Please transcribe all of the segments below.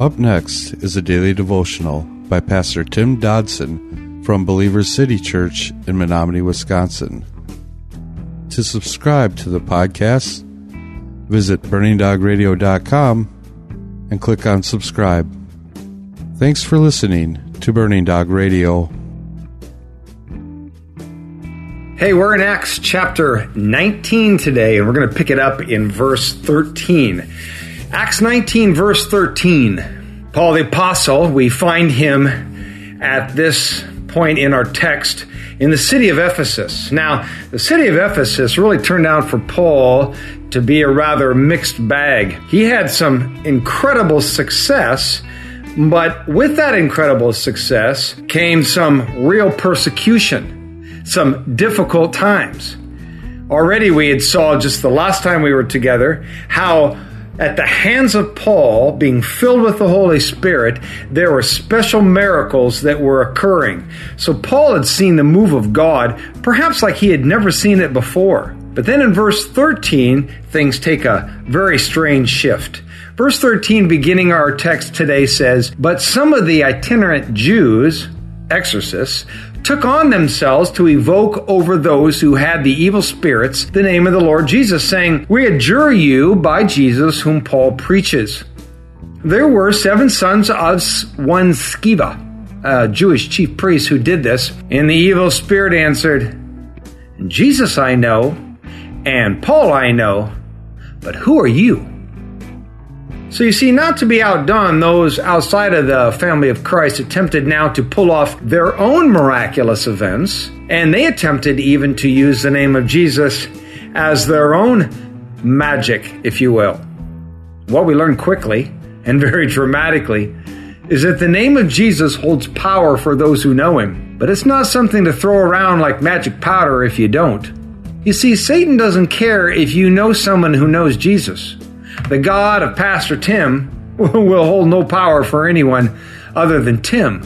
Up next is a daily devotional by Pastor Tim Dodson from Believers City Church in Menominee, Wisconsin. To subscribe to the podcast, visit burningdogradio.com and click on subscribe. Thanks for listening to Burning Dog Radio. Hey, we're in Acts chapter 19 today, and we're going to pick it up in verse 13. Acts 19, verse 13. Paul the Apostle, we find him at this point in our text in the city of Ephesus. Now, the city of Ephesus really turned out for Paul to be a rather mixed bag. He had some incredible success, but with that incredible success came some real persecution, some difficult times. Already we had saw just the last time we were together how at the hands of Paul, being filled with the Holy Spirit, there were special miracles that were occurring. So Paul had seen the move of God, perhaps like he had never seen it before. But then in verse 13, things take a very strange shift. Verse 13, beginning our text today, says, But some of the itinerant Jews, exorcists, took on themselves to evoke over those who had the evil spirits the name of the Lord Jesus, saying, We adjure you by Jesus whom Paul preaches. There were seven sons of one Sceva, a Jewish chief priest, who did this, and the evil spirit answered, Jesus I know, and Paul I know, but who are you? So you see, not to be outdone, those outside of the family of Christ attempted now to pull off their own miraculous events, and they attempted even to use the name of Jesus as their own magic, if you will. What we learn quickly and very dramatically is that the name of Jesus holds power for those who know him, but it's not something to throw around like magic powder if you don't. You see, Satan doesn't care if you know someone who knows Jesus the God of Pastor Tim will hold no power for anyone other than Tim.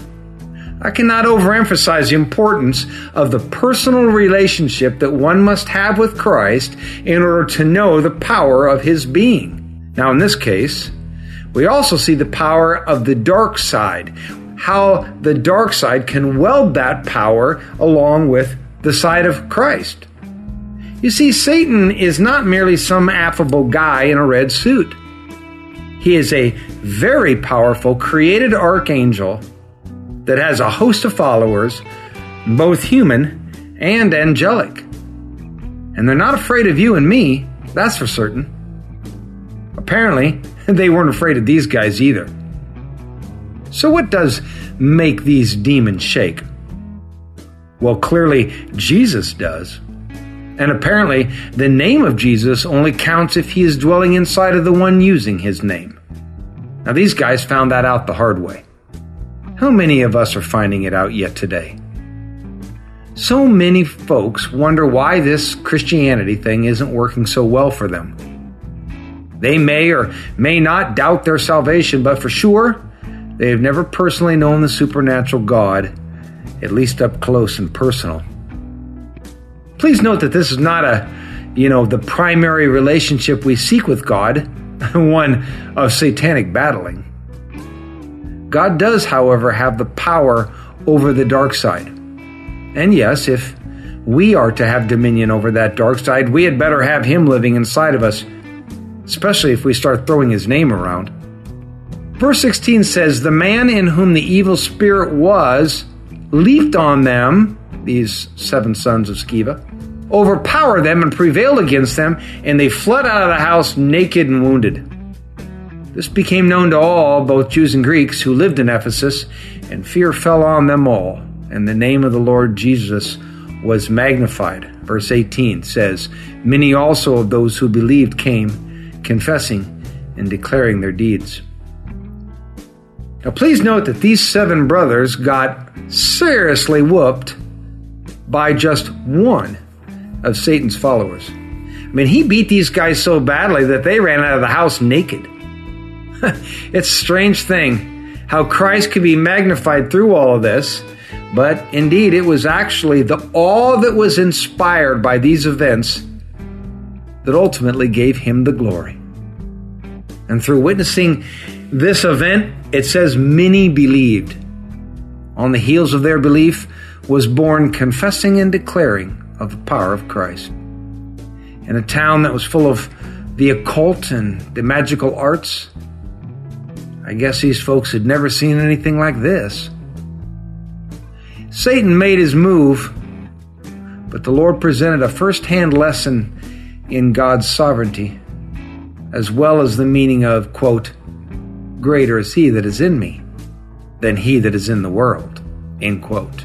I cannot overemphasize the importance of the personal relationship that one must have with Christ in order to know the power of his being. Now, in this case, we also see the power of the dark side, how the dark side can weld that power along with the side of Christ. You see, Satan is not merely some affable guy in a red suit. He is a very powerful created archangel that has a host of followers, both human and angelic. And they're not afraid of you and me, that's for certain. Apparently, they weren't afraid of these guys either. So, what does make these demons shake? Well, clearly, Jesus does. And apparently, the name of Jesus only counts if he is dwelling inside of the one using his name. Now, these guys found that out the hard way. How many of us are finding it out yet today? So many folks wonder why this Christianity thing isn't working so well for them. They may or may not doubt their salvation, but for sure, they have never personally known the supernatural God, at least up close and personal. Please note that this is not a, you know, the primary relationship we seek with God, one of satanic battling. God does, however, have the power over the dark side. And yes, if we are to have dominion over that dark side, we had better have Him living inside of us, especially if we start throwing His name around. Verse 16 says, The man in whom the evil spirit was leaped on them, these seven sons of Sceva, overpowered them and prevailed against them, and they fled out of the house naked and wounded. This became known to all, both Jews and Greeks, who lived in Ephesus, and fear fell on them all, and the name of the Lord Jesus was magnified. Verse 18 says, Many also of those who believed came, confessing and declaring their deeds. Now, please note that these seven brothers got seriously whooped by just one of Satan's followers. I mean, he beat these guys so badly that they ran out of the house naked. it's a strange thing how Christ could be magnified through all of this, but indeed it was actually the all that was inspired by these events that ultimately gave him the glory. And through witnessing this event, it says many believed. On the heels of their belief was born confessing and declaring of the power of Christ. In a town that was full of the occult and the magical arts, I guess these folks had never seen anything like this. Satan made his move, but the Lord presented a first hand lesson in God's sovereignty, as well as the meaning of, quote, greater is he that is in me than he that is in the world, end quote.